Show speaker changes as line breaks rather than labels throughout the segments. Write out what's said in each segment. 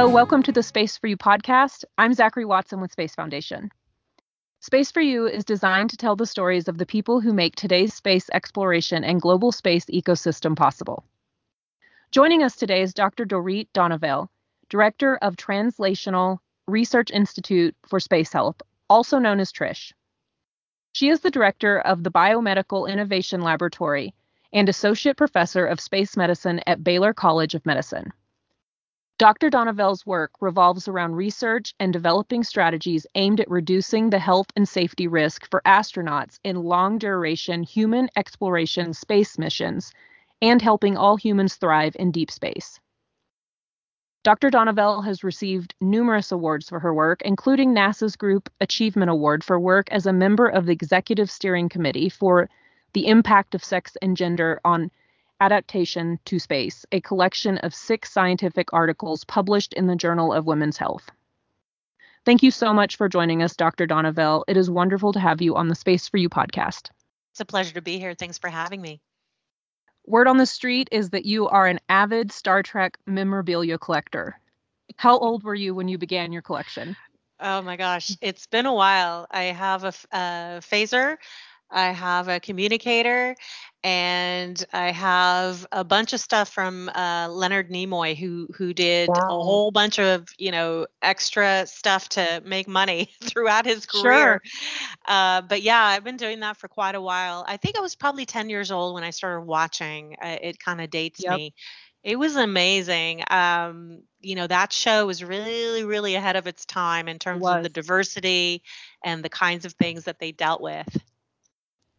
Hello, welcome to the Space for You podcast. I'm Zachary Watson with Space Foundation. Space for You is designed to tell the stories of the people who make today's space exploration and global space ecosystem possible. Joining us today is Dr. Dorit Donoviel, Director of Translational Research Institute for Space Health, also known as TRISH. She is the director of the Biomedical Innovation Laboratory and Associate Professor of Space Medicine at Baylor College of Medicine. Dr. Donoviel's work revolves around research and developing strategies aimed at reducing the health and safety risk for astronauts in long duration human exploration space missions and helping all humans thrive in deep space. Dr. Donoviel has received numerous awards for her work, including NASA's Group Achievement Award for work as a member of the Executive Steering Committee for the Impact of Sex and Gender on Adaptation to Space, a collection of six scientific articles published in the Journal of Women's Health. Thank you so much for joining us, Dr. Donoviel. It is wonderful to have you on the Space for You podcast.
It's a pleasure to be here. Thanks for having me.
Word on the street is that you are an avid Star Trek memorabilia collector. How old were you when you began your collection?
Oh my gosh, it's been a while. I have a, a uh, phaser I have a communicator, and I have a bunch of stuff from uh, Leonard Nimoy, who who did wow. a whole bunch of you know extra stuff to make money throughout his career. Sure. Uh, but yeah, I've been doing that for quite a while. I think I was probably ten years old when I started watching. Uh, it kind of dates yep. me. It was amazing. Um, you know, that show was really, really ahead of its time in terms of the diversity and the kinds of things that they dealt with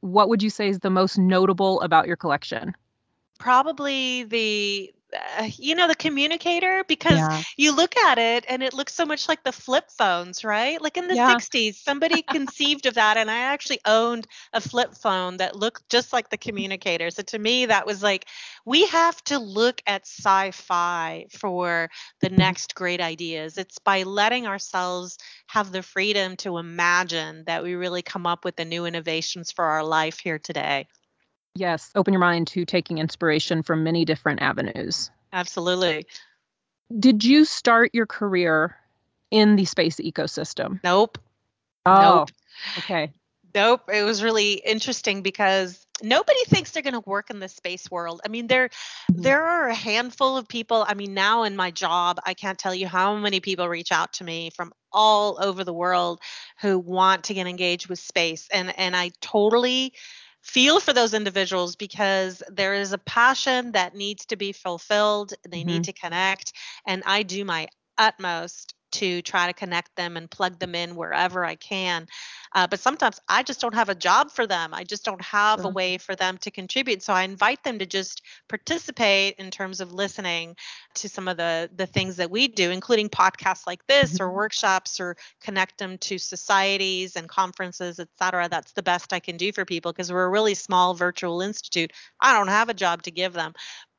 what would you say is the most notable about your collection?
Probably the uh, you know the communicator because yeah. you look at it and it looks so much like the flip phones right like in the yeah. 60s somebody conceived of that and i actually owned a flip phone that looked just like the communicator so to me that was like we have to look at sci-fi for the next great ideas it's by letting ourselves have the freedom to imagine that we really come up with the new innovations for our life here today
Yes, open your mind to taking inspiration from many different avenues.
Absolutely.
Did you start your career in the space ecosystem?
Nope.
Oh, nope. okay.
Nope. It was really interesting because nobody thinks they're going to work in the space world. I mean, there mm-hmm. there are a handful of people. I mean, now in my job, I can't tell you how many people reach out to me from all over the world who want to get engaged with space and and I totally feel for those individuals because there is a passion that needs to be fulfilled. They mm-hmm. need to connect. And I do my utmost to try to connect them and plug them in wherever I can. Uh, but sometimes I just don't have a job for them. I just don't have sure. a way for them to contribute. So I invite them to just participate in terms of listening to some of the the things that we do, including podcasts like this mm-hmm. or workshops, or connect them to societies and conferences, et cetera. That's the best I can do for people because we're a really small virtual institute. I don't have a job to give them,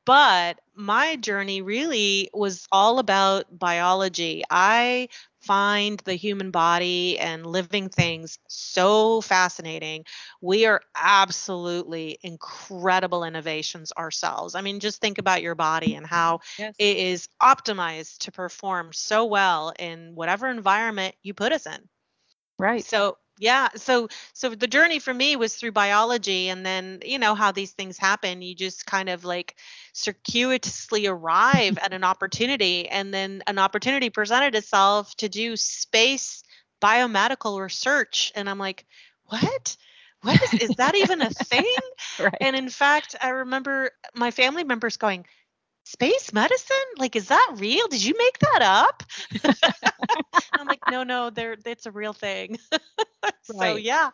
but my journey really was all about biology. I find the human body and living things so fascinating. We are absolutely incredible innovations ourselves. I mean, just think about your body and how yes. it is optimized to perform so well in whatever environment you put us in.
Right.
So yeah so so the journey for me was through biology and then you know how these things happen you just kind of like circuitously arrive at an opportunity and then an opportunity presented itself to do space biomedical research and i'm like what what is, is that even a thing right. and in fact i remember my family members going space medicine like is that real did you make that up i'm like no no there it's a real thing so right. yeah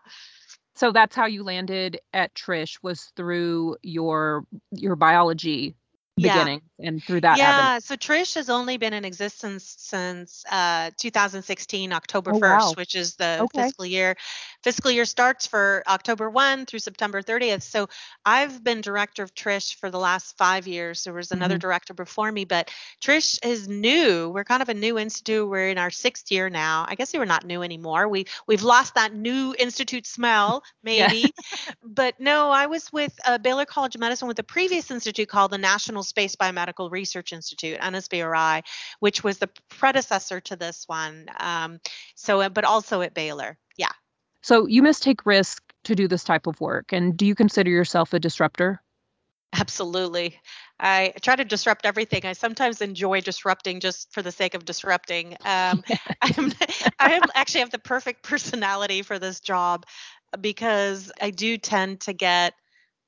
so that's how you landed at trish was through your your biology beginning yeah. and through that
yeah
avenue.
so trish has only been in existence since uh, 2016 october oh, 1st wow. which is the okay. fiscal year fiscal year starts for October 1 through September 30th. So I've been director of Trish for the last five years. There was another mm-hmm. director before me, but Trish is new. We're kind of a new institute. We're in our sixth year now. I guess we were not new anymore. We we've lost that new institute smell, maybe. but no, I was with uh, Baylor College of Medicine with a previous institute called the National Space Biomedical Research Institute, NSBRI, which was the predecessor to this one. Um, so, but also at Baylor. Yeah.
So you must take risk to do this type of work. And do you consider yourself a disruptor?
Absolutely. I try to disrupt everything. I sometimes enjoy disrupting just for the sake of disrupting. Um, I'm, I actually have the perfect personality for this job because I do tend to get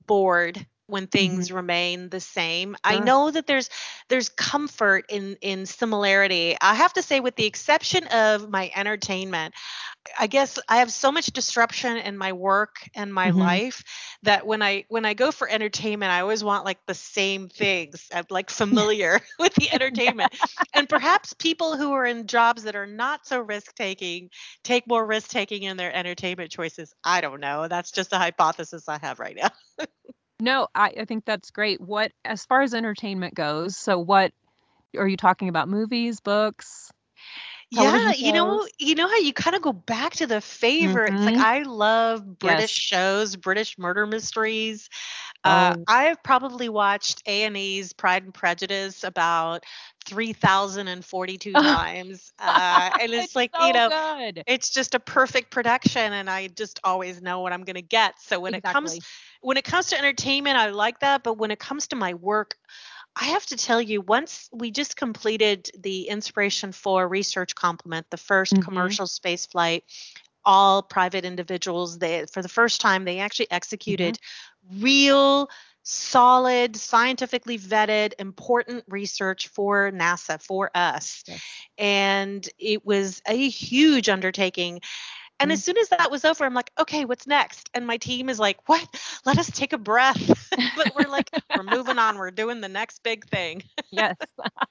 bored when things mm-hmm. remain the same. Sure. I know that there's there's comfort in in similarity. I have to say with the exception of my entertainment, I guess I have so much disruption in my work and my mm-hmm. life that when I when I go for entertainment, I always want like the same things. I'm like familiar with the entertainment. and perhaps people who are in jobs that are not so risk taking take more risk taking in their entertainment choices. I don't know. That's just a hypothesis I have right now.
No, I, I think that's great. What as far as entertainment goes, so what are you talking about? Movies, books?
Yeah you know you know how you kind of go back to the favorites mm-hmm. like i love british yes. shows british murder mysteries uh, oh. i've probably watched a&e's pride and prejudice about 3042 times uh, and it's,
it's
like
so
you know
good.
it's just a perfect production and i just always know what i'm going to get so when exactly. it comes when it comes to entertainment i like that but when it comes to my work I have to tell you, once we just completed the Inspiration 4 research complement, the 1st mm-hmm. commercial space flight, all private individuals, they for the first time they actually executed mm-hmm. real solid scientifically vetted important research for NASA for us yes. and it was a huge undertaking and mm-hmm. as soon as that was over, I'm like, okay, what's next? And my team is like, what? Let us take a breath. but we're like, we're moving on. We're doing the next big thing.
yes.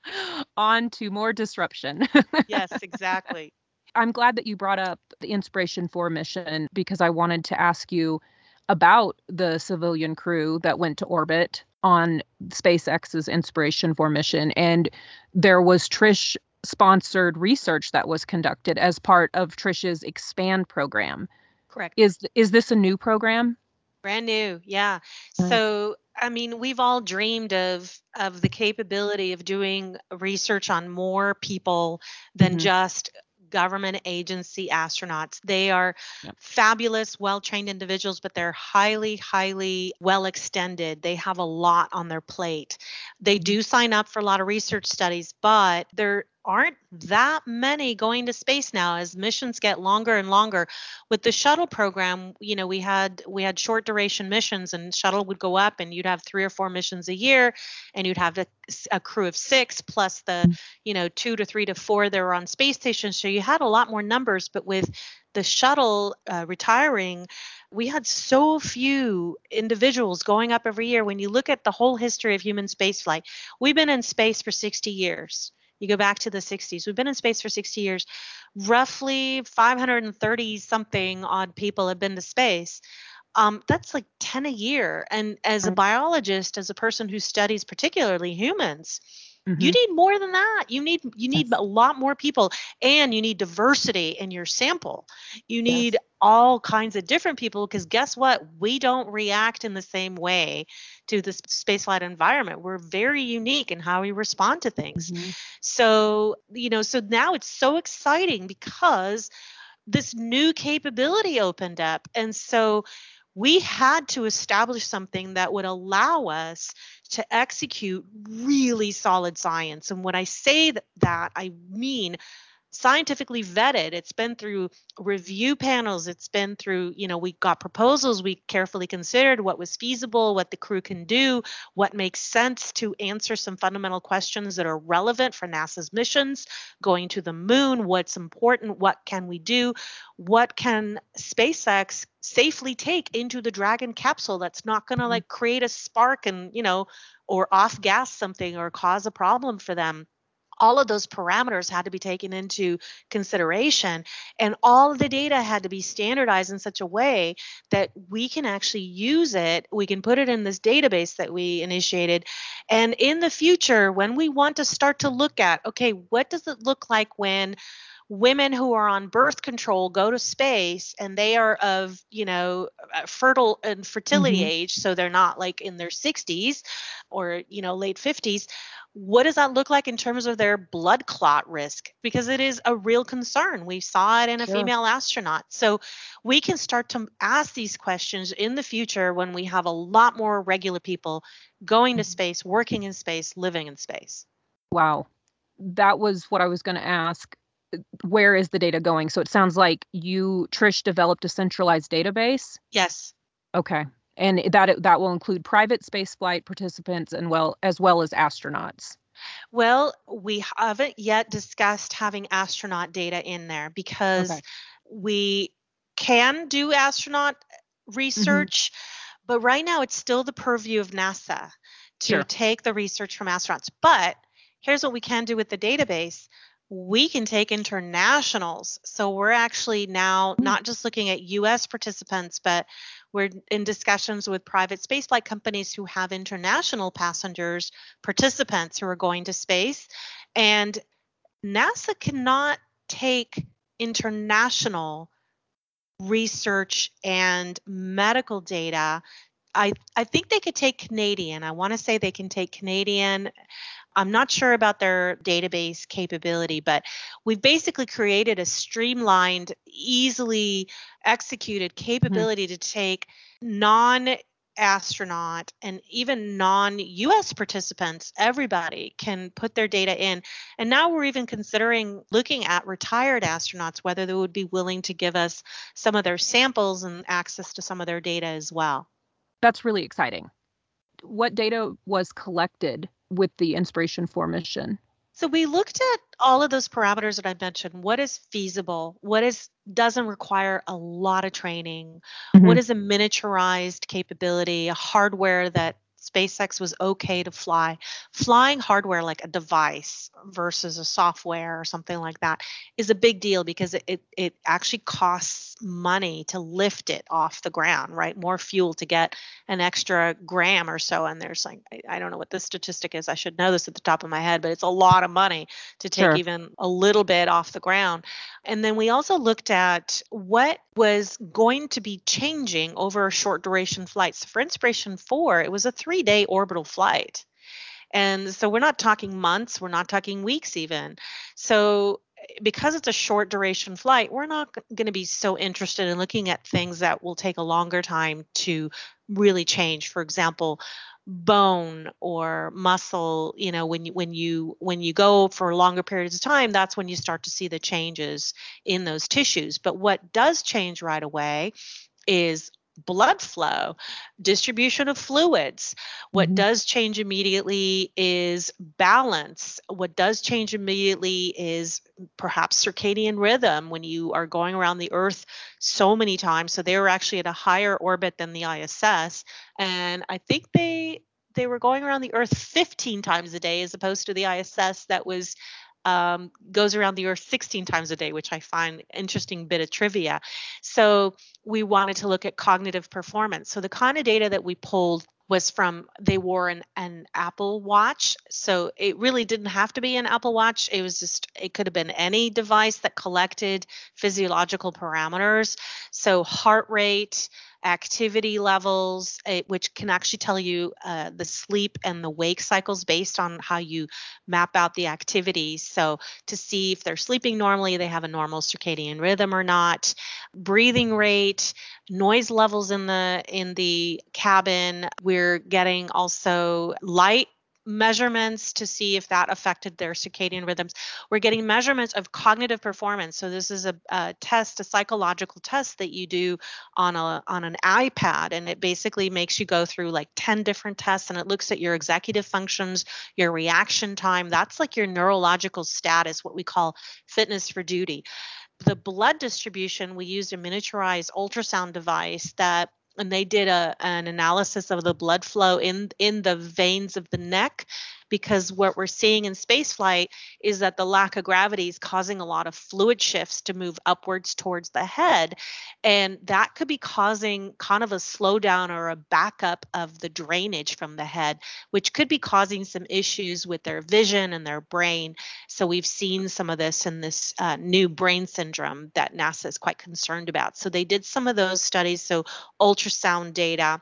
on to more disruption.
yes, exactly.
I'm glad that you brought up the Inspiration 4 mission because I wanted to ask you about the civilian crew that went to orbit on SpaceX's Inspiration 4 mission. And there was Trish sponsored research that was conducted as part of Trish's Expand program.
Correct.
Is is this a new program?
Brand new, yeah. Mm-hmm. So I mean, we've all dreamed of of the capability of doing research on more people than mm-hmm. just government agency astronauts. They are yep. fabulous, well trained individuals, but they're highly, highly well extended. They have a lot on their plate. They mm-hmm. do sign up for a lot of research studies, but they're aren't that many going to space now as missions get longer and longer. With the shuttle program you know we had we had short duration missions and shuttle would go up and you'd have three or four missions a year and you'd have a, a crew of six plus the you know two to three to four that were on space stations. So you had a lot more numbers but with the shuttle uh, retiring we had so few individuals going up every year. When you look at the whole history of human spaceflight we've been in space for 60 years you go back to the 60s. We've been in space for 60 years. Roughly 530 something odd people have been to space. Um, that's like 10 a year. And as a biologist, as a person who studies particularly humans, Mm-hmm. You need more than that. You need you need yes. a lot more people and you need diversity in your sample. You need yes. all kinds of different people because guess what? We don't react in the same way to the spaceflight environment. We're very unique in how we respond to things. Mm-hmm. So, you know, so now it's so exciting because this new capability opened up. And so we had to establish something that would allow us to execute really solid science. And when I say that, I mean scientifically vetted. It's been through review panels. It's been through you know we got proposals. We carefully considered what was feasible what the crew can do what makes sense to answer some fundamental questions that are relevant for nasa's missions going to the moon what's important what can we do what can spacex safely take into the dragon capsule that's not going to mm-hmm. like create a spark and you know or off gas something or cause a problem for them all of those parameters had to be taken into consideration. And all of the data had to be standardized in such a way that we can actually use it. We can put it in this database that we initiated. And in the future when we want to start to look at okay what does it look like when women who are on birth control go to space and they are of you know fertile and fertility mm-hmm. age so they're not like in their 60s or you know late 50s what does that look like in terms of their blood clot risk? Because it is a real concern. We saw it in a sure. female astronaut. So we can start to ask these questions in the future when we have a lot more regular people going to mm-hmm. space working in space living in space.
Wow. That was what i was going to ask where is the data going? So it sounds like you, Trish, developed a centralized database.
Yes.
Okay, and that that will include private spaceflight participants and well as well as astronauts.
Well, we haven't yet discussed having astronaut data in there because okay. we can do astronaut mm-hmm. research, mm-hmm. but right now it's still the purview of NASA to sure. take the research from astronauts. But here's what we can do with the database we can take internationals. So we're actually now not just looking at US participants, but we're in discussions with private spaceflight companies who have international passengers, participants who are going to space. And NASA cannot take international research and medical data. I, I think they could take Canadian. I want to say they can take Canadian I'm not sure about their database capability, but we've basically created a streamlined, easily executed mm-hmm. capability mm-hmm. to take non astronaut and even non US participants, everybody can put their data in. And now we're even considering looking at retired astronauts, whether they would be willing to give us some of their samples and access to some of their data as well.
That's really exciting. What data was collected with the Inspiration 4 mission?
So we looked at all of those parameters that I mentioned. What is feasible? What is doesn't require a lot of training? Mm-hmm. What is a miniaturized capability, a hardware that SpaceX was okay to fly. Flying hardware like a device versus a software or something like that is a big deal because it, it, it actually costs money to lift it off the ground, right? More fuel to get an extra gram or so. And there's like, I, I don't know what the statistic is. I should know this at the top of my head, but it's a lot of money to take sure. even a little bit off the ground. And then we also looked at what was going to be changing over short duration flights. For Inspiration 4, it was a three day orbital flight. And so we're not talking months, we're not talking weeks even. So eh, because it's a short duration flight, we're not going to be so interested in looking at things that will take a longer time to really change. For example, bone or muscle you know when you when you when you go for longer periods of time that's when you start to see the changes in those tissues but what does change right away is blood flow, distribution of fluids. What mm-hmm. does change immediately is balance. What does change immediately is perhaps circadian rhythm when you are going around the earth so many times. So they were actually at a higher orbit than the ISS. And I think they they were going around the earth 15 times a day as opposed to the ISS that was um, goes around the earth 16 times a day, which I find interesting bit of trivia. So we wanted to look at cognitive performance. So the kind of data that we pulled was from they wore an, an Apple Watch. So it really didn't have to be an Apple Watch. It was just, it could have been any device that collected physiological parameters. So heart rate, activity levels, eh, which can actually tell you uh, the sleep and the wake cycles based on how you map out the activities. So to see if they're sleeping normally, they have a normal circadian rhythm or not, breathing rate, noise levels in the in the cabin. We're getting also light measurements to see if that affected their circadian rhythms. We're getting measurements of cognitive performance. So this is a, a, test, a psychological test that you do on a on an iPad, and it basically makes you go through like 10 different tests, and it looks at your executive functions, your reaction time. That's like your neurological status, what we call fitness for duty. The blood distribution, we used a miniaturized ultrasound device that and they did a, an analysis of the blood flow in in the veins of the neck because what we're seeing in spaceflight is that the lack of gravity is causing a lot of fluid shifts to move upwards towards the head. And that could be causing kind of a slowdown or a backup of the drainage from the head, which could be causing some issues with their vision and their brain. So we've seen some of this in this uh, new brain syndrome that NASA is quite concerned about. So they did some of those studies, so ultrasound data.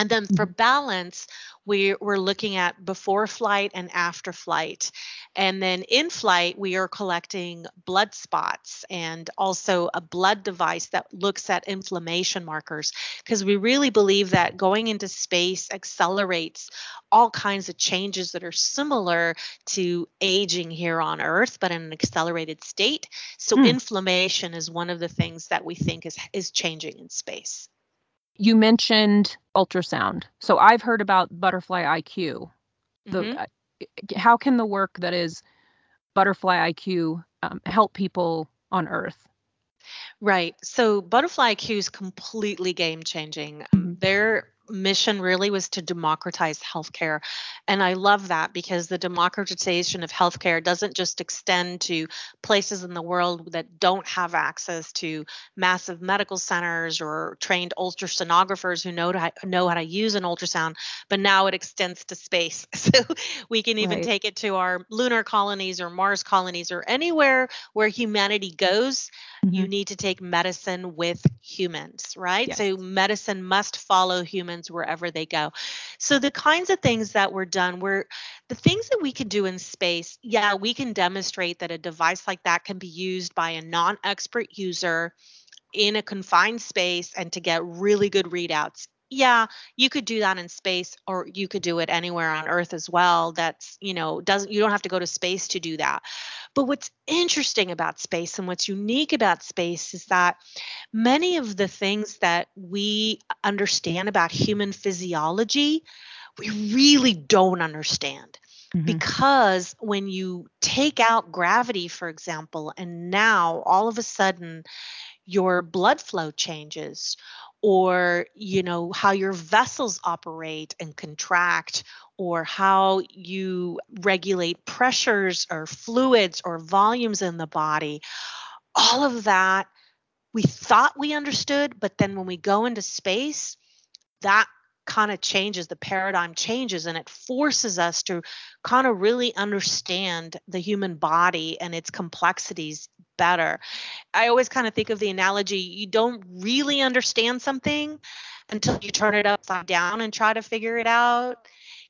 And then for mm-hmm. balance, we, we're looking at before flight and after flight. And then in flight, we are collecting blood spots and also a blood device that looks at inflammation markers because we really believe that going into space accelerates all kinds of changes that are similar to aging here on Earth, but in an accelerated state. So hmm. inflammation is one of the things that we think is is changing in space
you mentioned ultrasound. So I've heard about butterfly IQ. The, mm-hmm. Uh, how can the work that is butterfly IQ um, help people on Earth?
Right. So butterfly IQ is completely game changing. Mm-hmm. They're mission really was to democratize healthcare. And I love that because the democratization of healthcare doesn't just extend to places in the world that don't have access to massive medical centers or trained ultrasonographers who know, to, know how to use an ultrasound, but now it extends to space. So we can even right. take it to our lunar colonies or Mars colonies or anywhere where humanity goes. Mm-hmm. You need to take medicine with humans, right? Yes. So medicine must follow humans wherever they go. So the kinds of things that were done were the things that we can do in space. Yeah, we can demonstrate that a device like that can be used by a non-expert user in a confined space and to get really good readouts yeah you could do that in space or you could do it anywhere on earth as well that's you know doesn't you don't have to go to space to do that but what's interesting about space and what's unique about space is that many of the things that we understand about human physiology we really don't understand Mm-hmm. Because when you take out gravity, for example, and now all of a sudden your blood flow changes, or you know how your vessels operate and contract or how you regulate pressures or fluids or volumes in the body. All of that we thought we understood but then when we go into space that kind of changes the paradigm changes and it forces us to kind of really understand the human body and its complexities better. I always kind of think of the analogy you don't really understand something until you turn it upside down and try to figure it out.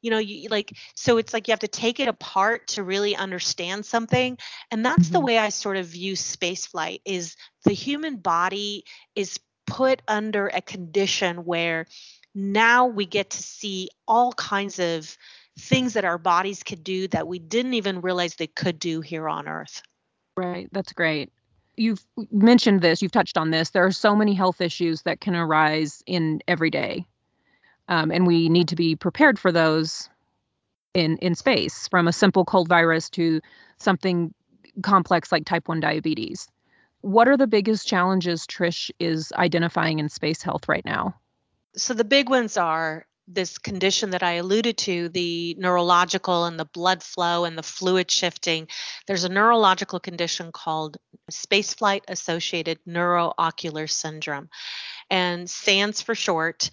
You know, you like so it's like you have to take it apart to really understand something. And that's mm-hmm. the way I sort of view space flight is the human body is put under a condition where now we get to see all kinds of things that our bodies could do that we didn't even realize they could do here on earth.
Right. That's great. You've mentioned this, you've touched on this. There are so many health issues that can arise in every day. Um, and we need to be prepared for those in, in space, from a simple cold virus to something complex like type 1 diabetes. What are the biggest challenges Trish is identifying in space health right now?
So, the big ones are this condition that I alluded to, the neurological and the blood flow and the fluid shifting, there's a neurological condition called spaceflight associated neuroocular syndrome. And SANS for short.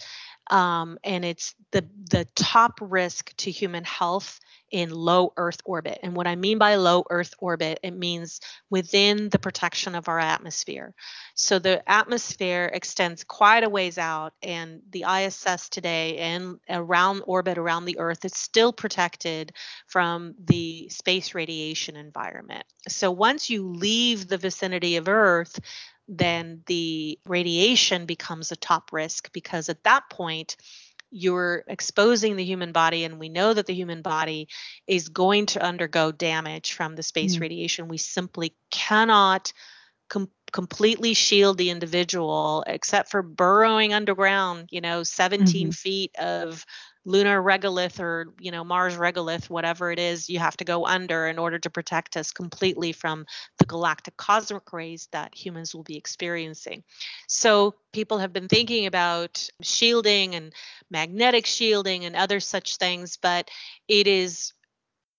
Um, and it's the the top risk to human health in low Earth orbit. And what I mean by low Earth orbit, it means within the protection of our atmosphere. So the atmosphere extends quite a ways out, and the ISS today and around orbit around the Earth is still protected from the space radiation environment. So once you leave the vicinity of Earth, then the radiation becomes a top risk because at that point, you're exposing the human body and we know that the human body is going to undergo damage from the space mm radiation we simply cannot com- completely shield the individual except for burrowing underground you know 17 mm-hmm. feet of lunar regolith or you know mars regolith whatever it is you have to go under in order to protect us completely from the galactic cosmic rays that humans will be experiencing. So people have been thinking about shielding and magnetic shielding and other such things but it is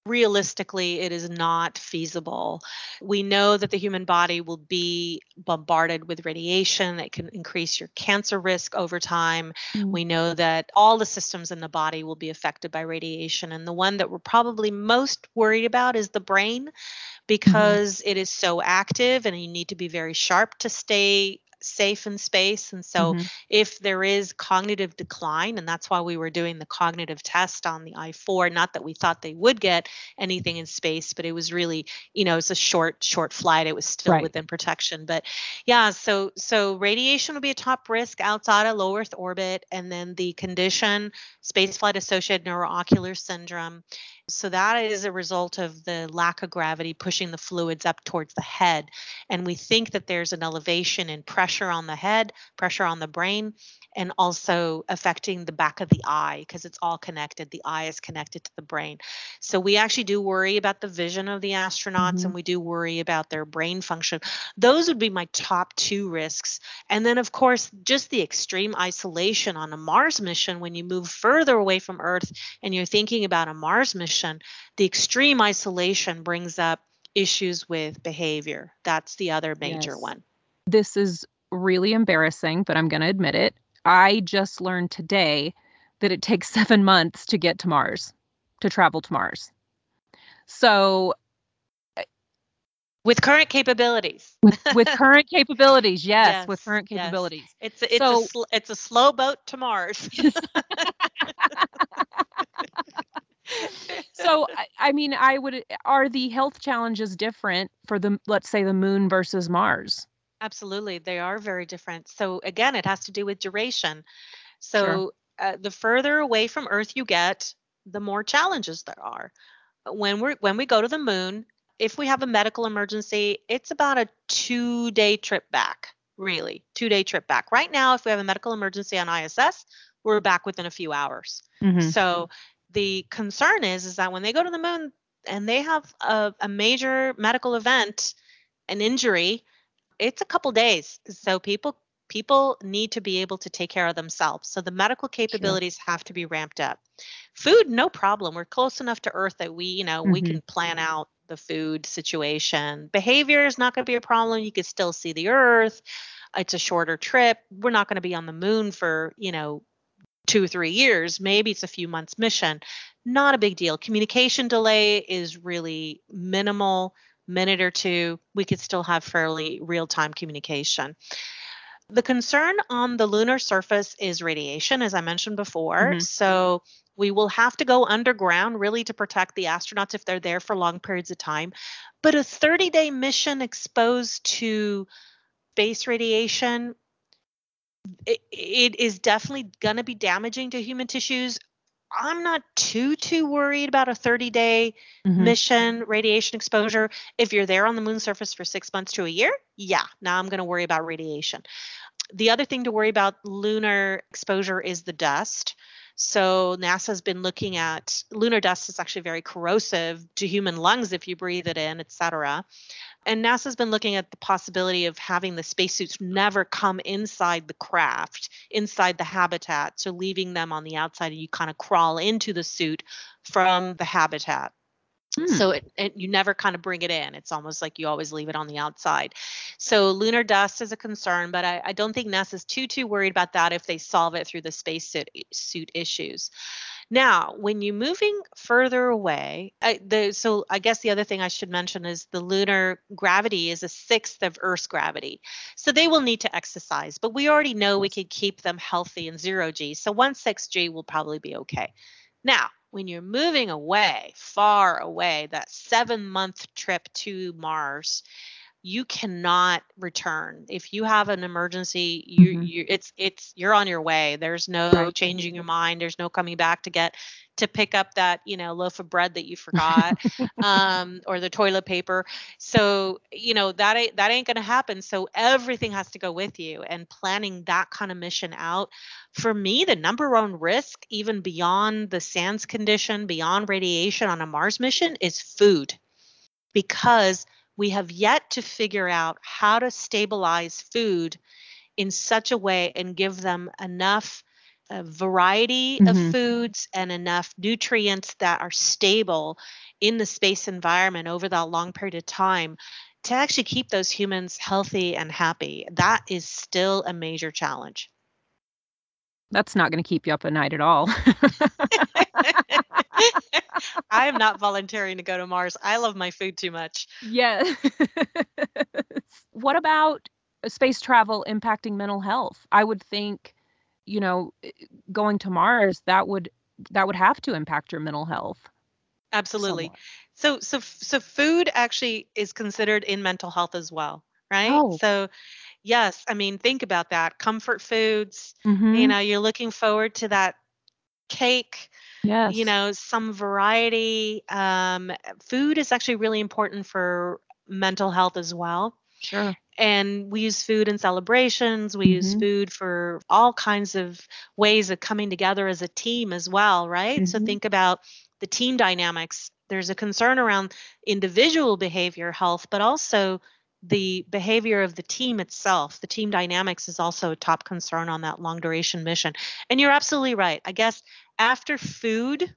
realistically it is not feasible we know that the human body will be bombarded with radiation that can increase your cancer risk over time mm-hmm. we know that all the systems in the body will be affected by radiation and the one that we're probably most worried about is the brain mm-hmm. because mm-hmm. it is so active and you need to be very sharp to stay safe in space. And so, mm-hmm. if there is cognitive decline, and that's why we were doing the cognitive test on the I 4, not that we thought they would get anything in space, but it was really, you know, it's a short, short flight. It was still right. within protection. But yeah, so, so radiation will be a top risk outside of low Earth orbit. And then the condition, spaceflight associated neuroocular syndrome, so that is a result of the lack of gravity pushing the fluids up towards the head. And we think that there's an elevation in pressure on the head, pressure on the brain, and also affecting the back of the eye because it's all connected. The eye is connected to the brain. So we actually do worry about the vision of the astronauts mm-hmm. and we do worry about their brain function. Those would be my top two risks. And then, of course, just the extreme isolation on a Mars mission when you move further away from Earth and you're thinking about a Mars mission, the extreme isolation brings up issues with behavior. That's the other major yes. one.
This is really embarrassing, but I'm going to admit it. I just learned today that it takes seven months to get to Mars, to travel to Mars. So,
with current capabilities,
with, with current capabilities, yes, yes, with current capabilities, yes.
it's it's so, a sl- it's a slow boat to Mars.
so I, I mean, I would are the health challenges different for the let's say the moon versus Mars?
Absolutely. They are very different. So, again, it has to do with duration. So, sure. uh, the further away from Earth you get, the more challenges there are. When we when we go to the moon, if we have a medical emergency, it's about a 2-day trip back, really. 2-day trip back. Right now, if we have a medical emergency on ISS, we're back within a few hours. Mm-hmm. So, the concern is is that when they go to the moon and they have a, a major medical event, an injury, it's a couple days. So people people need to be able to take care of themselves. So the medical capabilities sure. have to be ramped up. Food, no problem. We're close enough to Earth that we, you know, mm-hmm. we can plan out the food situation. Behavior is not going to be a problem. You can still see the Earth. It's a shorter trip. We're not going to be on the moon for, you know, two or three years. Maybe it's a few months mission. Not a big deal. Communication delay is really minimal minute or two, we could still have fairly real time communication. The concern on the lunar surface is radiation, as I mentioned before. Mm-hmm. So we will have to go underground really to protect the astronauts if they're there for long periods of time. But a 30 day mission exposed to space radiation, it, it is definitely going to be damaging to human tissues I'm not too too worried about a 30 day mm-hmm. mission radiation exposure. If you're there on the moon surface for six months to a year, yeah, now I'm going to worry about radiation. The other thing to worry about lunar exposure is the dust. So NASA's been looking at lunar dust is actually very corrosive to human lungs if you breathe it in, et cetera. And NASA's been looking at the possibility of having the spacesuits never come inside the craft, inside the habitat. So leaving them on the outside and you kind of crawl into the suit from the habitat. Hmm. So it, it, you never kind of bring it in. It's almost like you always leave it on the outside. So lunar dust is a concern, but I, I don't think NASA's too too worried about that if they solve it through the spacesuit suit issues. Now, when you're moving further away, I, the, so I guess the other thing I should mention is the lunar gravity is a sixth of Earth's gravity. So they will need to exercise, but we already know we can keep them healthy in zero G. So 1 6G will probably be okay. Now, when you're moving away, far away, that seven month trip to Mars, you cannot return. If you have an emergency you, mm-hmm. you it's it's you're on your way. There's no right. changing your mind. There's no coming back to get to pick up that you know loaf of bread that you forgot um, or the toilet paper. So you know that ain't that ain't gonna happen. So everything has to go with you and planning that kind of mission out for me the number one risk even beyond the SANS condition beyond radiation on a mars mission is food. Because we have yet to figure out how to stabilize food in such a way and give them enough a variety
Mhm.
of foods and enough nutrients that are stable in the space environment over that long period of time to actually keep those humans healthy and happy. That is still a major challenge.
That's not going to keep you up at night at all.
I am not volunteering to go to Mars. I love my food too much.
yeah. what about space travel impacting mental health? I would think, you know, eh, going to Mars that would that would have to impact your mental health.
Absolutely.
somewhat.
So so so food actually is considered in mental health as well, right?
Oh.
So yes, I mean think about that. Comfort foods,
Mhm.
you know, you're looking forward to that cake,
Yes.
you know, some variety. Um, food is actually really important for mental health as well.
Sure.
And we use food in celebrations. We use
Mhm.
food for all kinds of ways of coming together as a team as well, right? So
Mhm.
think about the team dynamics. There's a concern around individual behavior health, but also the behavior of the team itself. The team dynamics is also a top concern on that long duration mission. And you're absolutely right. I guess after food,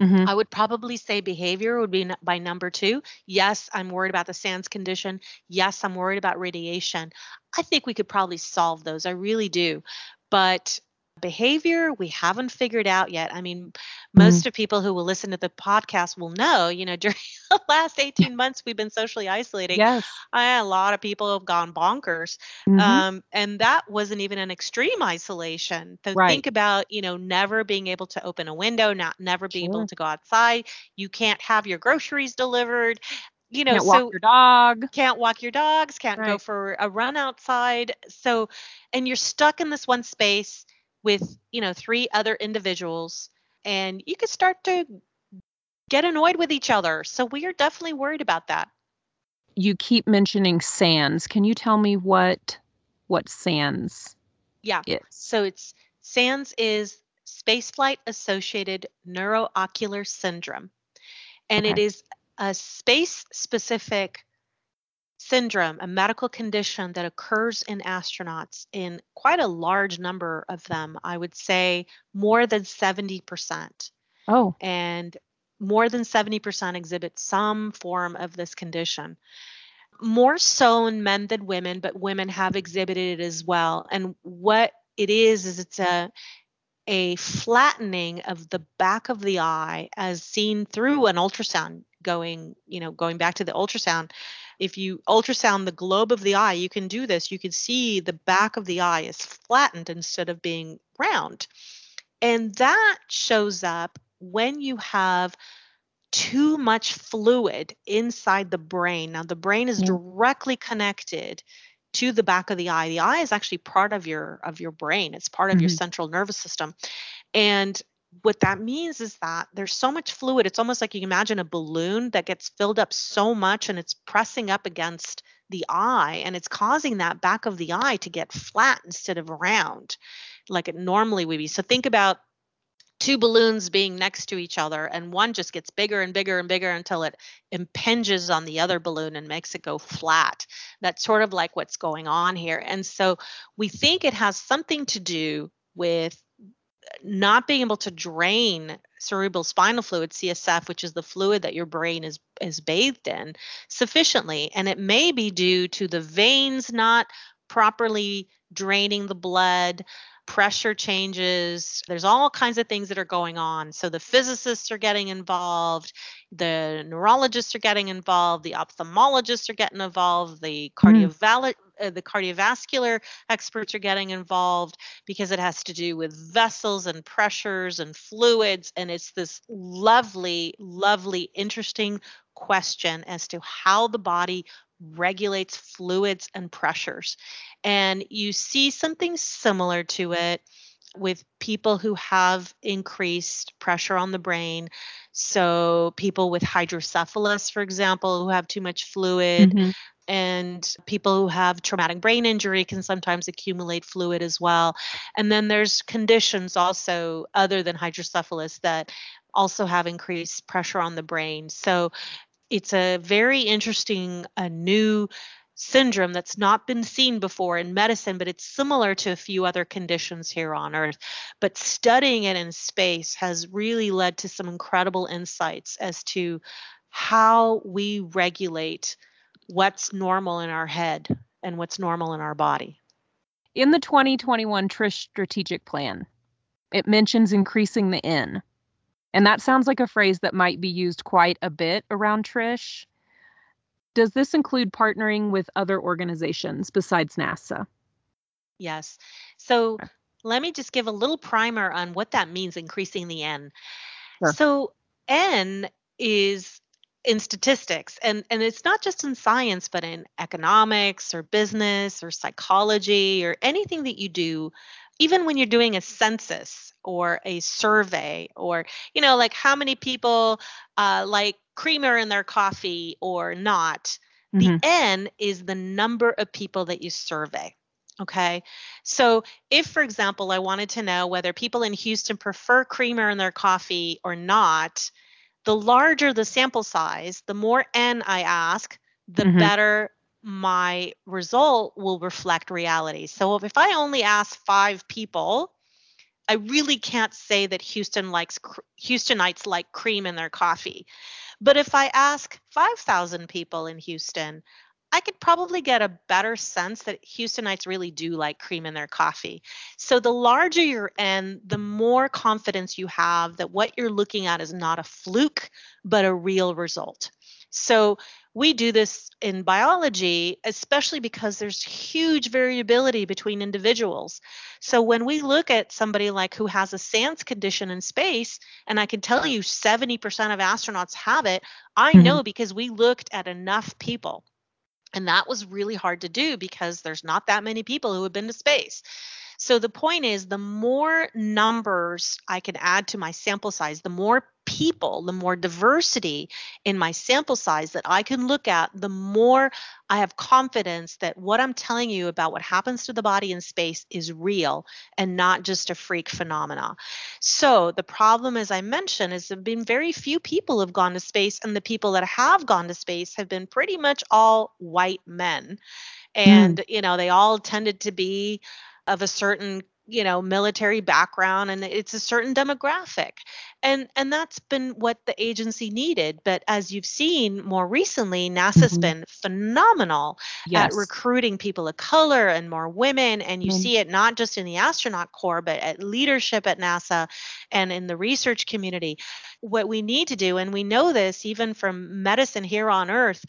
Mhm.
I would probably say behavior would be n- by number two. Yes, I'm worried about the SANS condition. Yes, I'm worried about radiation. I think we could probably solve those. I really do. But behavior, we haven't figured out yet. I mean, most of people who will listen to the podcast will know, you know, during the last 18 months, we've been socially isolating.
Yes.
I, a lot of people have gone bonkers.
Mhm.
Um, and that wasn't even an extreme isolation. So
Right.
think about, you know, never being able to open a window, not never being
Sure.
able to go outside. You can't have your groceries delivered. You know,
Can't walk
so
your dog.
can't walk your dogs, can't go for a run outside. So, and you're stuck in this one space with, you know, three other individuals, and you could start to get annoyed with each other. So we are definitely worried about that.
You keep mentioning SANS. Can you tell me what what SANS
Yeah.
is?
So it's SANS is spaceflight associated neuroocular syndrome. And it
Okay.
is a space specific syndrome, a medical condition that occurs in astronauts in quite a large number of them. I would say more than 70%.
Oh,
And more than 70% exhibit some form of this condition. More so in men than women, but women have exhibited it as well. And what it is is it's a a flattening of the back of the eye as seen through an ultrasound going, you know, going back to the ultrasound. If you ultrasound the globe of the eye, you can do this. You can see the back of the eye is flattened instead of being round. And that shows up when you have too much fluid inside the brain. Now, the brain is directly connected to the back of the eye. The eye is actually part of your of your brain. It's part of your
Mhm.
central nervous system. And what that means is that there's so much fluid. It's almost like you imagine a balloon that gets filled up so much and it's pressing up against the eye and it's causing that back of the eye to get flat instead of round like it normally would be. So think about two balloons being next to each other and one just gets bigger and bigger and bigger until it impinges on the other balloon and makes it go flat that's sort of like what's going on here and so we think it has something to do with not being able to drain cerebral spinal fluid csf which is the fluid that your brain is is bathed in sufficiently and it may be due to the veins not properly draining the blood pressure changes. There's all kinds of things that are going on. So the physicists are getting involved, the neurologists are getting involved, the ophthalmologists are getting involved, the hmm. cardiovascular uh, the cardiovascular experts are getting involved because it has to do with vessels and pressures and fluids and it's this lovely lovely interesting question as to how the body regulates fluids and pressures. And you see something similar to it with people who have increased pressure on the brain. So, people with hydrocephalus, for example, who have too much fluid,
Mhm.
And people who have traumatic brain injury can sometimes accumulate fluid as well. And then there's conditions also, other than hydrocephalus, that also have increased pressure on the brain. So, it's a very interesting uh, new syndrome that's not been seen before in medicine, but it's similar to a few other conditions here on Earth. But studying it in space has really led to some incredible insights as to how we regulate what's normal in our head and what's normal in our body.
In the 2021 Trish strategic plan, it mentions increasing the N. And that sounds like a phrase that might be used quite a bit around Trish. Does this include partnering with other organizations besides NASA?
Yes. So okay. let me just give a little primer on what that means, increasing the N. Sure. So, N is in statistics and and it's not just in science but in economics or business or psychology or anything that you do even when you're doing a census or a survey or you know like how many people uh, like creamer in their coffee or not mm-hmm. the n is the number of people that you survey okay so if for example i wanted to know whether people in houston prefer creamer in their coffee or not the larger the sample size, the more N I ask, the mm-hmm. better my result will reflect reality. So if I only ask five people, I really can't say that Houston likes Houstonites like cream in their coffee. But if I ask 5,000 people in Houston, I could probably get a better sense that Houstonites really do like cream in their coffee. So the larger your N, the more confidence you have that what you're looking at is not a fluke, but a real result. So we do this in biology, especially because there's huge variability between individuals. So when we look at somebody like who has a SANS condition in space, and I can tell you 70% of astronauts have it, I mm-hmm. know because we looked at enough people. And that was really hard to do because there's not that many people who have been to space. So the point is, the more numbers I can add to my sample size, the more people, the more diversity in my sample size that I can look at, the more I have confidence that what I'm telling you about what happens to the body in space is real and not just a freak phenomena. So the problem, as I mentioned, is there have been very few people have gone to space, and the people that have gone to space have been pretty much all white men. And, mm. you know, they all tended to be of a certain you know military background and it's a certain demographic and and that's been what the agency needed but as you've seen more recently nasa's mm-hmm. been phenomenal yes. at recruiting people of color and more women and you mm-hmm. see it not just in the astronaut corps but at leadership at nasa and in the research community what we need to do and we know this even from medicine here on earth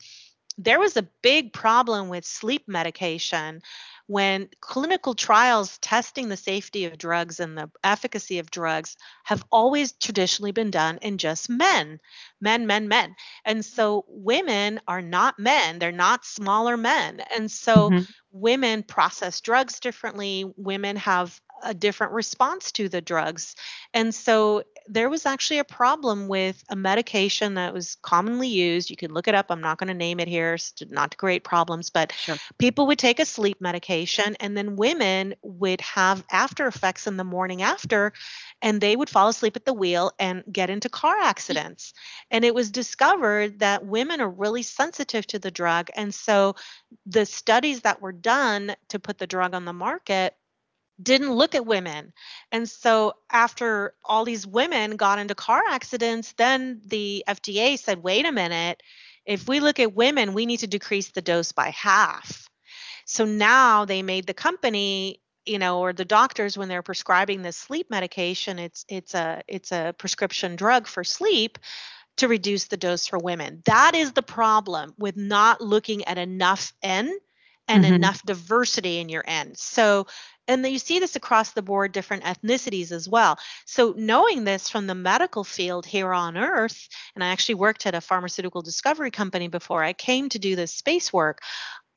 there was a big problem with sleep medication when clinical trials testing the safety of drugs and the efficacy of drugs have always traditionally been done in just men, men, men, men. And so women are not men, they're not smaller men. And so mm-hmm. women process drugs differently, women have a different response to the drugs. And so there was actually a problem with a medication that was commonly used. You can look it up. I'm not going to name it here, not to create problems, but sure. people would take a sleep medication, and then women would have after effects in the morning after, and they would fall asleep at the wheel and get into car accidents. And it was discovered that women are really sensitive to the drug. And so the studies that were done to put the drug on the market didn't look at women. And so after all these women got into car accidents, then the FDA said, wait a minute, if we look at women, we need to decrease the dose by half. So now they made the company you know or the doctors when they're prescribing this sleep medication it's it's a it's a prescription drug for sleep to reduce the dose for women that is the problem with not looking at enough n and mm-hmm. enough diversity in your n so and you see this across the board different ethnicities as well so knowing this from the medical field here on earth and i actually worked at a pharmaceutical discovery company before i came to do this space work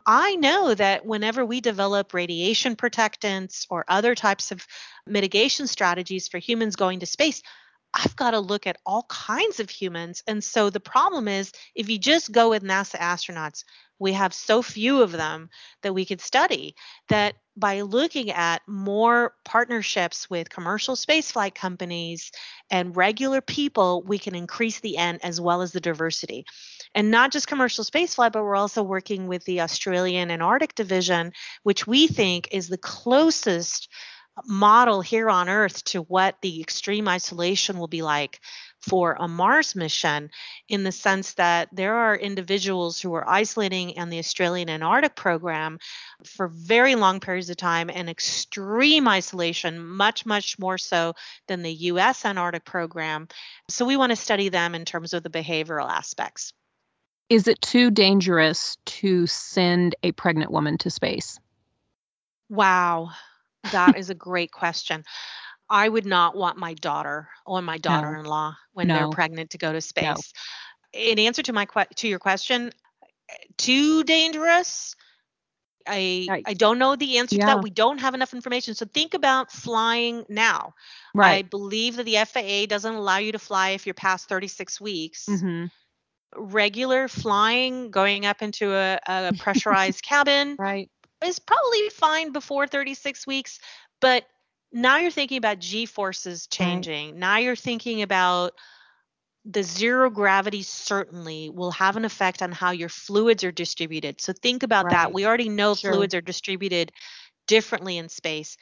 I know that whenever we develop radiation protectants or other types of mitigation strategies for humans going to space, I've got to look at all kinds of humans. And so the problem is if you just go with NASA astronauts, we have so few of them that we could study that by looking at more partnerships with commercial spaceflight companies and regular people, we can increase the N as well as the diversity. And not just commercial spaceflight, but we're also working with the Australian Antarctic Division, which we think is the closest model here on Earth to what the extreme isolation will be like for a Mars mission in the sense that there are individuals who are isolating in the Australian Antarctic program for very long periods of time and extreme isolation, much, much more so than the US Antarctic program. So we want to study them in terms of the behavioral aspects.
Is it too dangerous to send a pregnant woman to space?
Wow, that is a great question. I would not want my daughter or my daughter-in-law when they're pregnant to go to
No.
space. In answer to my que- to your question, too dangerous. I. I don't know the answer to that. We don't have enough information. So think about flying now.
Right.
I believe that the FAA doesn't allow you to fly if you're past 36 weeks.
hmm
Regular flying, going up into a, a pressurized cabin,
Right.
is probably fine before 36 weeks, but now you're thinking about G forces changing. Now you're thinking about the zero gravity certainly will have an effect on how your fluids are distributed. So think about that. We already know
Sure.
fluids are distributed differently in space.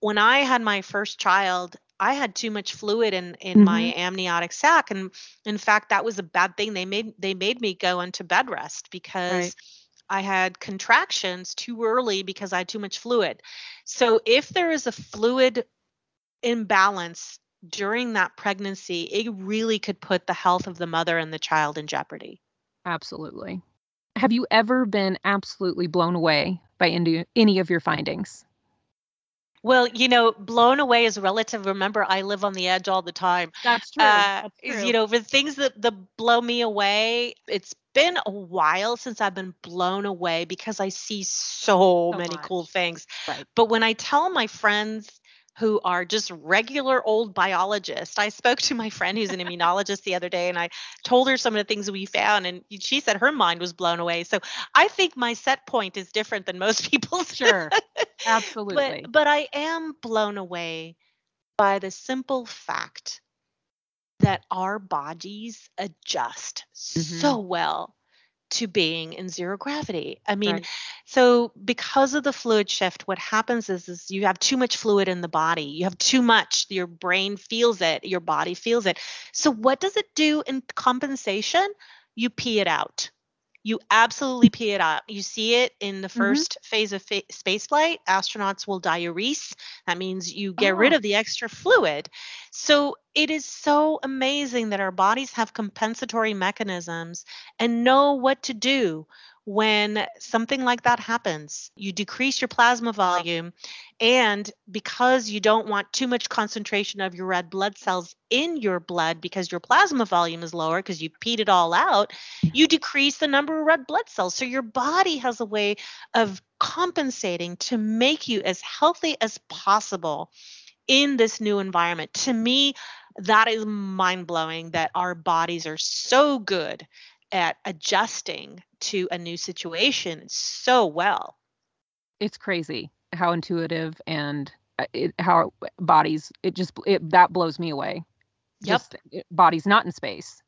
When I had my first child, I had too much fluid in in my mm-hmm. amniotic sac and in fact that was a bad thing. They made they made me go into bed rest because
Right.
I had contractions too early because I had too much fluid. So if there is a fluid imbalance during that pregnancy, it really could put the health of the mother and the child in jeopardy.
Absolutely. Have you ever been absolutely blown away by any, of your findings?
Well, you know, blown away is relative. Remember, I live on the edge all the time.
That's
Uh, is, you know, for things that, that blow me away, it's been a while since I've been blown away because I see so,
So
many cool things.
Right.
But when I tell my friends who are just regular old biologists, I spoke to my friend who's an immunologist the other day and I told her some of the things we found, and she said her mind was blown away. So I think my set point is different than most people's.
Sure. Absolutely.
But but I am blown away by the simple fact that our bodies adjust so mm-hmm. well to being in zero gravity. I mean,
Right.
so because of the fluid shift, what happens is, is you have too much fluid in the body. You have too much. Your brain feels it. Your body feels it. So what does it do in compensation? You pee it out. You absolutely pee it out. You see it in the mm-hmm. 1st phase of fa- space flight. Astronauts will diurese. That means you get rid
Oh.
of the extra fluid. So it is so amazing that our bodies have compensatory mechanisms and know what to do when something like that happens. You decrease your plasma volume, and because you don't want too much concentration of your red blood cells in your blood because your plasma volume is lower because you peed it all out, you decrease the number of red blood cells. So your body has a way of compensating to make you as healthy as possible in this new environment. To me, that is mind blowing that our bodies are so good at adjusting to a new situation so well.
it's crazy how intuitive and uh, it, how bodies it just it that blows me away
Yep.
just it, bodies not in space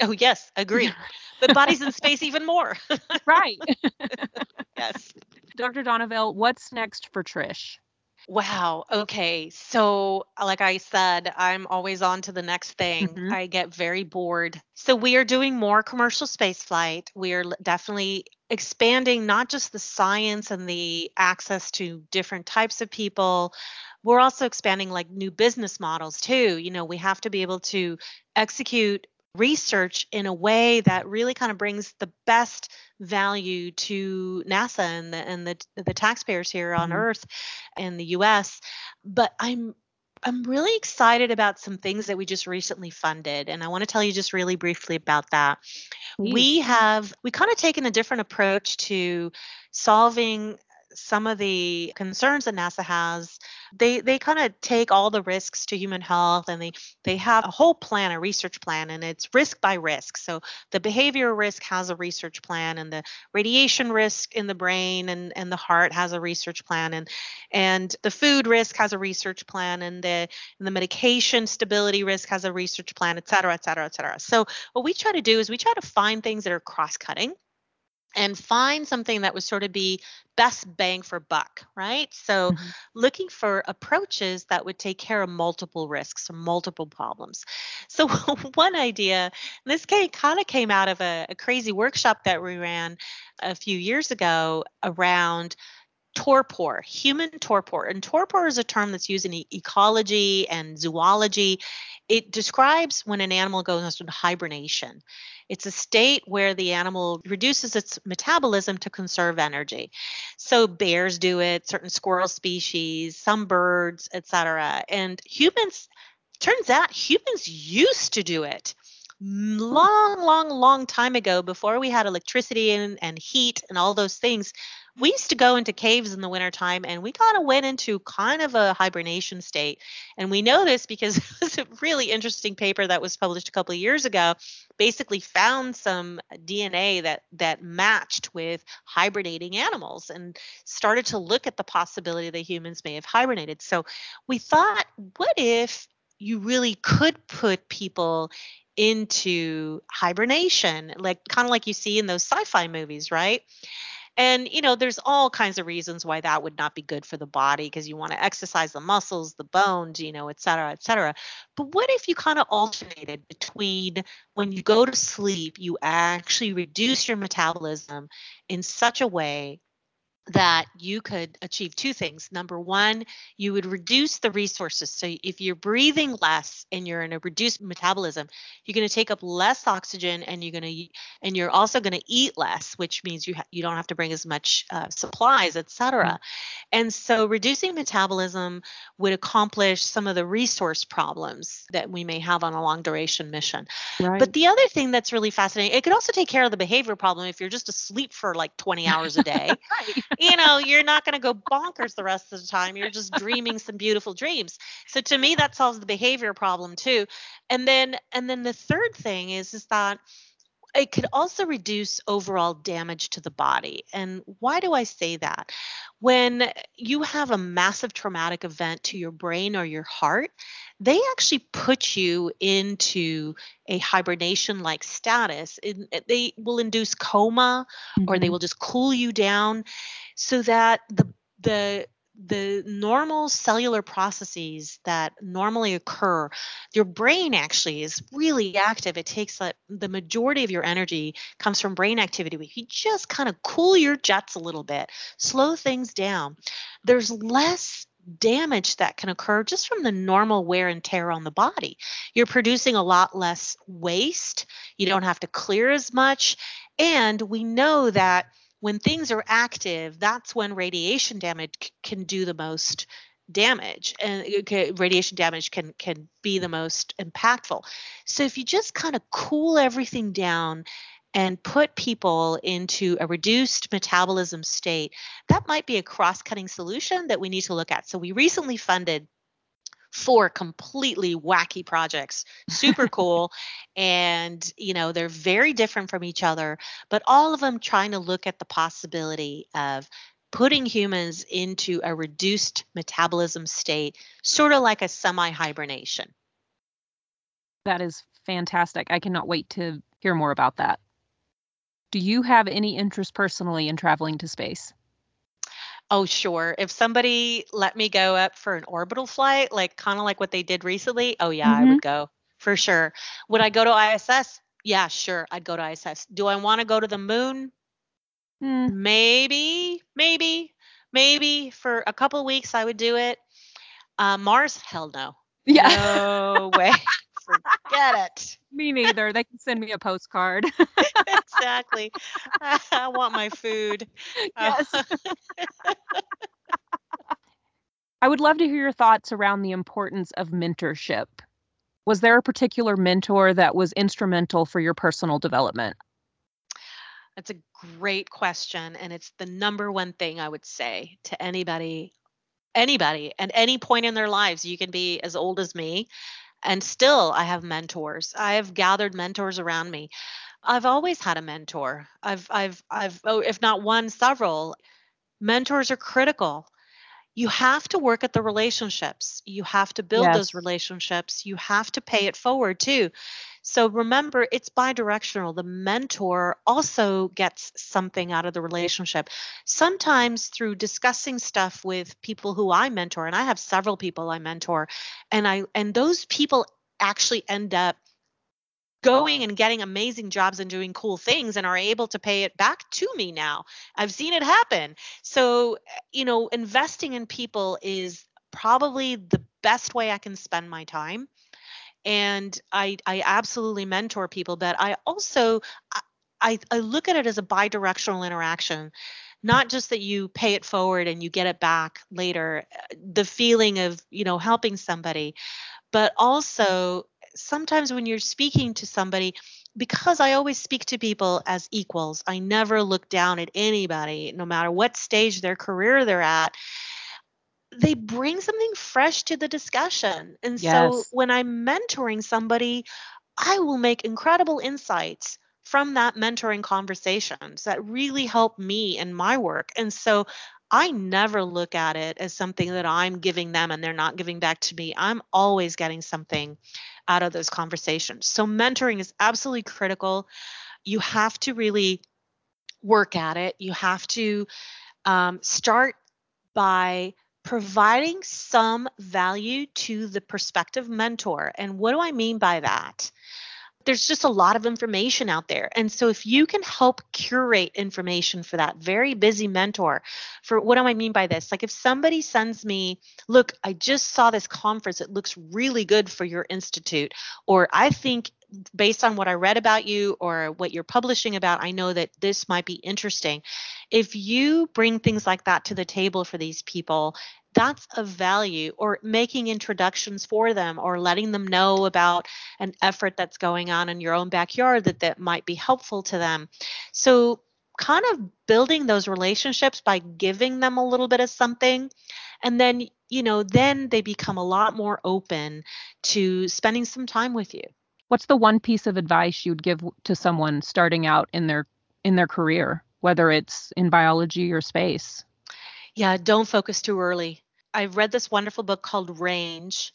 Oh, yes, agree. but bodies in space even more.
right
yes.
dr Donoviel what's next for trish
Wow. Okay. So, like I said, I'm always on to the next thing.
Mhm.
I get very bored. So, we are doing more commercial space flight. We are definitely expanding not just the science and the access to different types of people. We're also expanding like new business models too. You know, we have to be able to execute research in a way that really kind of brings the best value to NASA and the and the, the taxpayers here on
Mhm.
Earth in the US. But I'm I'm really excited about some things that we just recently funded and I want to tell you just really briefly about that. We have we kind of taken a different approach to solving some of the concerns that NASA has, they they kind of take all the risks to human health and they they have a whole plan, a research plan, and it's risk by risk. So the behavior risk has a research plan, and the radiation risk in the brain and, and the heart has a research plan, and and the food risk has a research plan, and the and the medication stability risk has a research plan, et cetera, et cetera, et cetera. So what we try to do is we try to find things that are cross cutting and find something that would sort of be best bang for buck, right? So, mm-hmm. looking for approaches that would take care of multiple risks or multiple problems. So, one idea, this came, kind of came out of a, a crazy workshop that we ran a few years ago around torpor, human torpor. And torpor is a term that's used in e- ecology and zoology. It describes when an animal goes into hibernation. It's a state where the animal reduces its metabolism to conserve energy. So bears do it, certain squirrel species, some birds, etc. And humans turns out humans used to do it long long long time ago before we had electricity and, and heat and all those things we used to go into caves in the wintertime and we kind of went into kind of a hibernation state. And we know this because it was a really interesting paper that was published a couple of years ago, basically found some uh, DNA that that matched with hibernating animals and started to look at the possibility that humans may have hibernated. So we thought, what if you really could put people into hibernation, like kind of like you see in those sci-fi movies, right? And, you know, there's all kinds of reasons why that would not be good for the body because you want to exercise the muscles, the bones, you know, et cetera, et cetera. But what if you kind of alternated between when you go to sleep, you actually reduce your metabolism in such a way that you could achieve two things. Number one, you would reduce the resources. So if you're breathing less and you're in a reduced metabolism, you're going to take up less oxygen, and you're going to and you're also going to eat less, which means you ha- you don't have to bring as much uh, supplies, etc. And so reducing metabolism would accomplish some of the resource problems that we may have on a long duration mission. Right. But the other thing that's really fascinating, it could also take care of the behavior problem if you're just asleep for like 20 hours a day. right you know, you're not going to go bonkers the rest of the time. You're just dreaming some beautiful dreams. So to me, that solves the behavior problem too. And then, and then the third thing is, is that it could also reduce overall damage to the body. And why do I say that? When you have a massive traumatic event to your brain or your heart, they actually put you into a hibernation like status. they will induce coma mm-hmm. or they mm-hmm. will just cool you down so that the the the normal cellular processes that normally occur, your brain actually is really active. It takes like the majority of your energy comes from brain activity. If you just kind of cool your jets a little bit, slow things down, there's less damage that can occur just from the normal wear and tear on the body. You're producing a lot less waste. You don't have to clear as much. And we know that when things are active, that's when radiation damage can do the most damage and uh, okay, radiation damage can can be the most impactful. So if you just kind of cool everything down and put people into a reduced metabolism state that might be a cross-cutting solution that we need to look at. So we recently funded four completely wacky projects super cool and you know they're very different from each other but all of them trying to look at the possibility of putting humans into a reduced metabolism state sort of like a semi hibernation
that is fantastic. I cannot wait to hear more about that. Do you have any interest personally in traveling to space
Oh, sure. If somebody let me go up for an orbital flight, like kind of like what they did recently, oh yeah, I mm-hmm. would go for sure. Would I go to ISS? Yeah, sure. I'd go to ISS. Do I want to go to the moon? Mm. Maybe, maybe, maybe for a couple weeks I would do it. Uh, Mars? Hell no.
Yeah.
No way. Forget it.
Me neither. They can send me a postcard.
exactly. I want my food.
Uh, yes. I would love to hear your thoughts around the importance of mentorship. Was there a particular mentor that was instrumental for your personal development?
That's a great question. And it's the number one thing I would say to anybody, anybody at any point in their lives. You can be as old as me, and still I have mentors. I have gathered mentors around me. I've always had a mentor. I've, I've, I've, oh, if not one, several. Mentors are critical you have to work at the relationships. You have to build yes. those relationships. You have to pay mm-hmm. it forward too. So remember, it's bidirectional. The mentor also gets something out of the relationship. Sometimes through discussing stuff with people who I mentor, and I have several people I mentor, and I and those people actually end up going and getting amazing jobs and doing cool things and are able to pay it back to me now. I've seen it happen. So, you know, investing in people is probably the best way I can spend my time and I I absolutely mentor people, but I also I I look at it as a bi-directional interaction not just that you pay it forward and you get it back later uh, the feeling of you know helping somebody but also sometimes when you're speaking to somebody because I always speak to people as equals I never look down at anybody no matter what stage their career they're at they bring something fresh to the discussion. And yes. so when I'm mentoring somebody, I will make incredible insights from that mentoring conversations that really help me in my work. And so I never look at it as something that I'm giving them and they're not giving back to me. I'm always getting something out of those conversations. So mentoring is absolutely critical. You have to really work at it. You have to um, start by providing some value to the prospective mentor. And what do I mean by that? There's just a lot of information out there. And so if you can help curate information for that very busy mentor, for what do I mean by this? Like if somebody sends me, look, I just saw this conference, it looks really good for your institute, or I think based on what I read about you or what you're publishing about, I know that this might be interesting. If you bring things like that to the table for these people, that's of value or making introductions for them or letting them know about an effort that's going on in your own backyard that that might be helpful to them. So kind of building those relationships by giving them a little bit of something and then you know then they become a lot more open to spending some time with you
what's the one piece of advice you'd give to someone starting out in their in their career whether it's in biology or space?
Yeah don't focus too early. I've read this wonderful book called range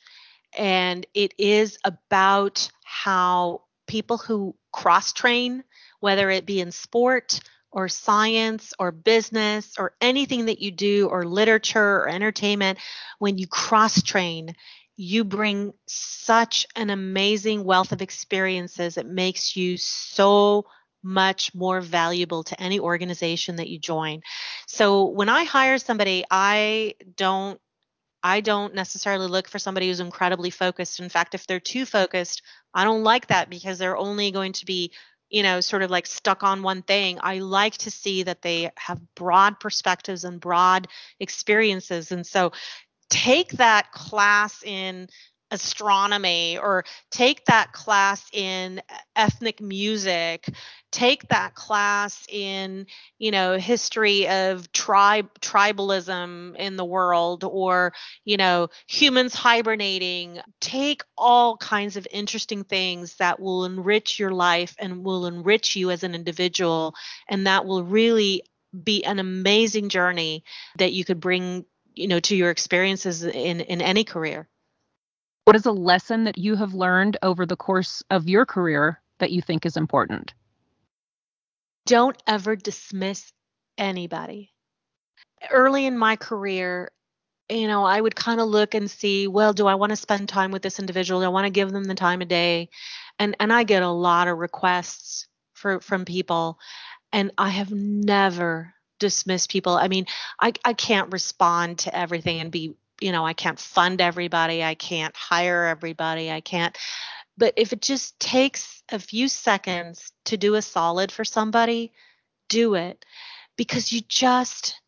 and it is about how people who cross train whether it be in sport or science or business or anything that you do or literature or entertainment when you cross train you bring such an amazing wealth of experiences. It makes you so much more valuable to any organization that you join. So when I hire somebody, I don't I don't necessarily look for somebody who's incredibly focused. In fact, if they're too focused, I don't like that because they're only going to be, you know, sort of like stuck on one thing. I like to see that they have broad perspectives and broad experiences. And so take that class in astronomy or take that class in ethnic music take that class in you know history of tribe tribalism in the world or you know humans hibernating. Take all kinds of interesting things that will enrich your life and will enrich you as an individual and that will really be an amazing journey that you could bring you know to your experiences in in any career?
What is a lesson that you have learned over the course of your career that you think is important?
Don't ever dismiss anybody. Early in my career you know i would kind of look and see well do i want to spend time with this individual? Do i want to give them the time of day? And and i get a lot of requests for from people and i have never dismiss people. I mean, I, I can't respond to everything and be, you know, I can't fund everybody. I can't hire everybody. I can't. But if it just takes a few seconds to do a solid for somebody, do it because you just,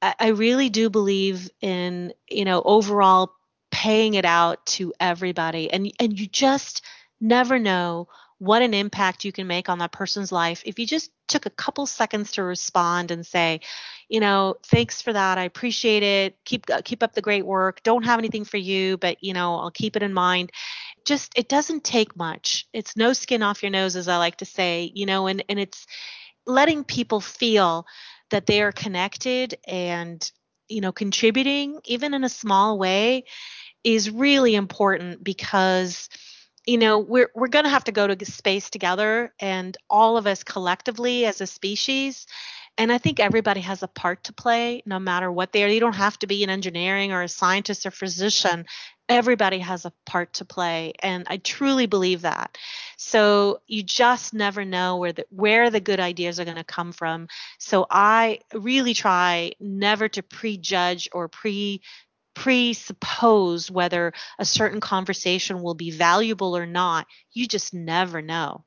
I, I really do believe in, you know, overall paying it out to everybody. And, and you just never know what an impact you can make on that person's life if you just took a couple seconds to respond and say, you know, thanks for that. I appreciate it. Keep uh, keep up the great work. Don't have anything for you, but you know, I'll keep it in mind. Just it doesn't take much. It's no skin off your nose as I like to say, you know, and and it's letting people feel that they are connected and you know contributing even in a small way is really important because you know we're we're going to have to go to space together and all of us collectively as a species. And i think everybody has a part to play no matter what they are. You don't have to be an engineering or a scientist or physician. Everybody has a part to play and i truly believe that. So you just never know where the where the good ideas are going to come from. So i really try never to prejudge or pre presuppose whether a certain conversation will be valuable or not. You just never know.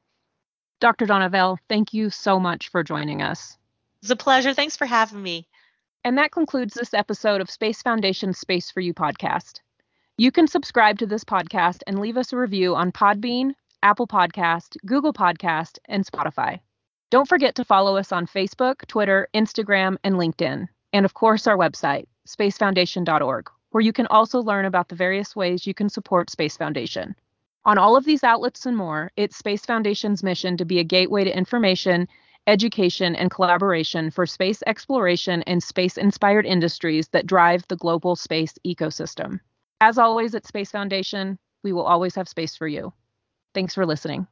Dr. Donoviel, thank you so much for joining us.
It's a pleasure. Thanks for having me.
And that concludes this episode of Space Foundation's Space for You podcast. You can subscribe to this podcast and leave us a review on Podbean, Apple Podcast, Google Podcast, and Spotify. Don't forget to follow us on Facebook, Twitter, Instagram, and LinkedIn. And of course, our website, spacefoundation.org, where you can also learn about the various ways you can support Space Foundation. On all of these outlets and more, it's Space Foundation's mission to be a gateway to information, education, and collaboration for space exploration and space inspired industries that drive the global space ecosystem. As always at Space Foundation, we will always have space for you. Thanks for listening.